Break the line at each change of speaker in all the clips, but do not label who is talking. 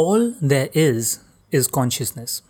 All there is is consciousness.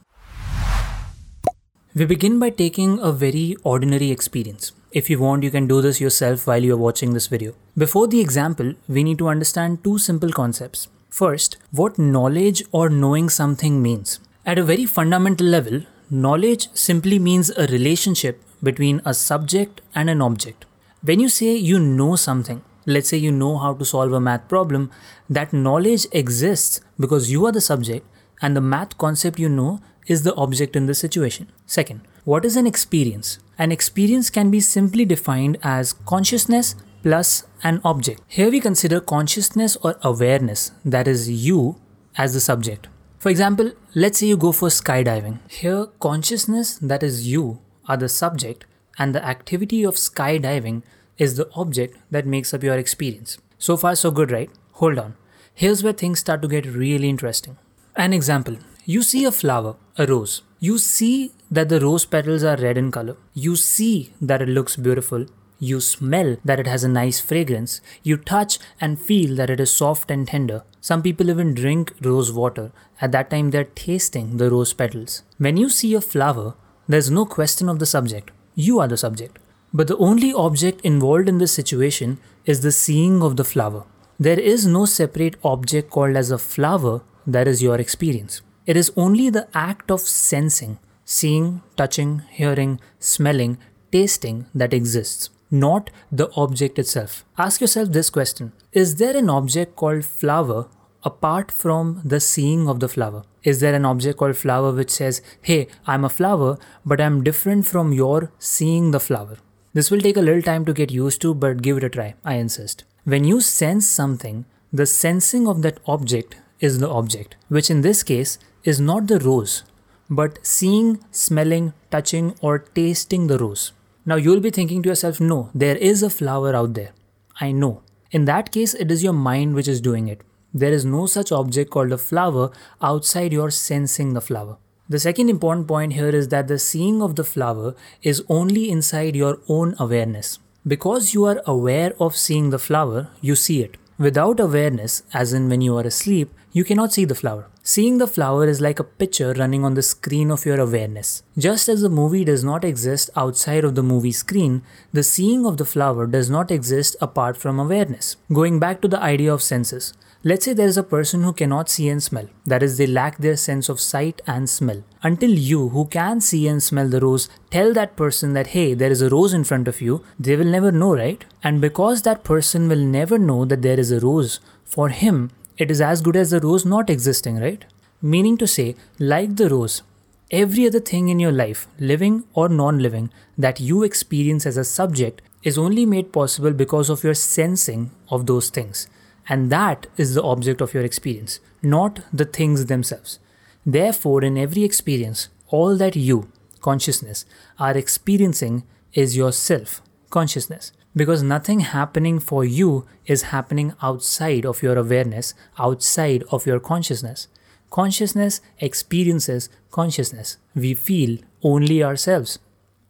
We begin by taking a very ordinary experience. If you want, you can do this yourself while you are watching this video. Before the example, we need to understand two simple concepts. First, what knowledge or knowing something means. At a very fundamental level, knowledge simply means a relationship between a subject and an object. When you say you know something, let's say you know how to solve a math problem, that knowledge exists because you are the subject and the math concept you know is the object in the situation. Second, what is an experience? An experience can be simply defined as consciousness plus an object. Here we consider consciousness or awareness, that is, you as the subject. For example, let's say you go for skydiving. Here, consciousness, that is, you, are the subject, and the activity of skydiving is the object that makes up your experience. So far, so good, right? Hold on. Here's where things start to get really interesting. An example you see a flower, a rose. You see that the rose petals are red in color. You see that it looks beautiful. You smell that it has a nice fragrance. You touch and feel that it is soft and tender. Some people even drink rose water. At that time, they're tasting the rose petals. When you see a flower, there's no question of the subject. You are the subject. But the only object involved in this situation is the seeing of the flower. There is no separate object called as a flower that is your experience. It is only the act of sensing, seeing, touching, hearing, smelling, tasting that exists, not the object itself. Ask yourself this question Is there an object called flower apart from the seeing of the flower? Is there an object called flower which says, Hey, I'm a flower, but I'm different from your seeing the flower? This will take a little time to get used to, but give it a try, I insist. When you sense something, the sensing of that object is the object, which in this case is not the rose, but seeing, smelling, touching, or tasting the rose. Now you'll be thinking to yourself, no, there is a flower out there. I know. In that case, it is your mind which is doing it. There is no such object called a flower outside your sensing the flower. The second important point here is that the seeing of the flower is only inside your own awareness. Because you are aware of seeing the flower, you see it. Without awareness, as in when you are asleep, you cannot see the flower. Seeing the flower is like a picture running on the screen of your awareness. Just as the movie does not exist outside of the movie screen, the seeing of the flower does not exist apart from awareness. Going back to the idea of senses, Let's say there is a person who cannot see and smell, that is, they lack their sense of sight and smell. Until you, who can see and smell the rose, tell that person that hey, there is a rose in front of you, they will never know, right? And because that person will never know that there is a rose, for him, it is as good as the rose not existing, right? Meaning to say, like the rose, every other thing in your life, living or non living, that you experience as a subject is only made possible because of your sensing of those things. And that is the object of your experience, not the things themselves. Therefore, in every experience, all that you, consciousness, are experiencing is yourself, consciousness. Because nothing happening for you is happening outside of your awareness, outside of your consciousness. Consciousness experiences consciousness. We feel only ourselves.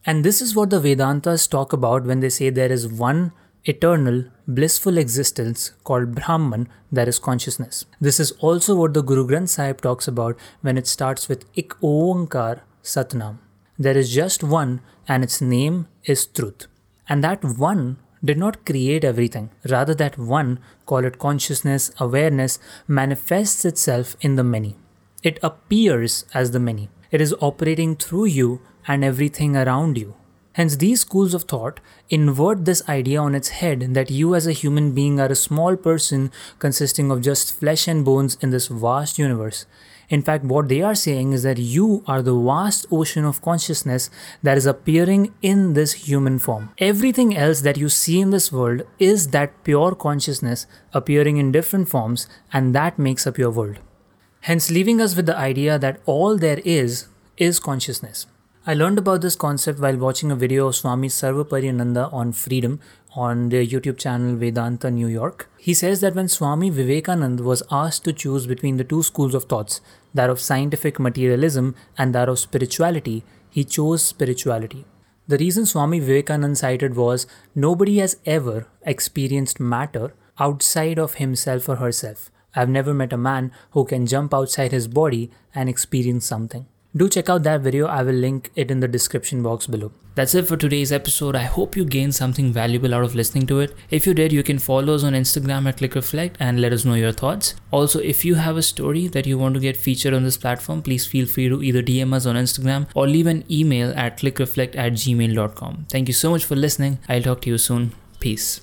And this is what the Vedantas talk about when they say there is one eternal, blissful existence called Brahman, that is consciousness. This is also what the Guru Granth Sahib talks about when it starts with Ik Oankar Satnam. There is just one, and its name is truth. And that one did not create everything. Rather, that one, call it consciousness, awareness, manifests itself in the many. It appears as the many. It is operating through you and everything around you. Hence, these schools of thought invert this idea on its head that you as a human being are a small person consisting of just flesh and bones in this vast universe. In fact, what they are saying is that you are the vast ocean of consciousness that is appearing in this human form. Everything else that you see in this world is that pure consciousness appearing in different forms, and that makes up your world. Hence, leaving us with the idea that all there is is consciousness. I learned about this concept while watching a video of Swami Sarvapriyananda on freedom on the YouTube channel Vedanta New York. He says that when Swami Vivekananda was asked to choose between the two schools of thoughts, that of scientific materialism and that of spirituality, he chose spirituality. The reason Swami Vivekananda cited was nobody has ever experienced matter outside of himself or herself. I've never met a man who can jump outside his body and experience something. Do check out that video, I will link it in the description box below. That's it for today's episode. I hope you gained something valuable out of listening to it. If you did, you can follow us on Instagram at ClickReflect and let us know your thoughts. Also, if you have a story that you want to get featured on this platform, please feel free to either DM us on Instagram or leave an email at clickreflect at gmail.com. Thank you so much for listening. I'll talk to you soon. Peace.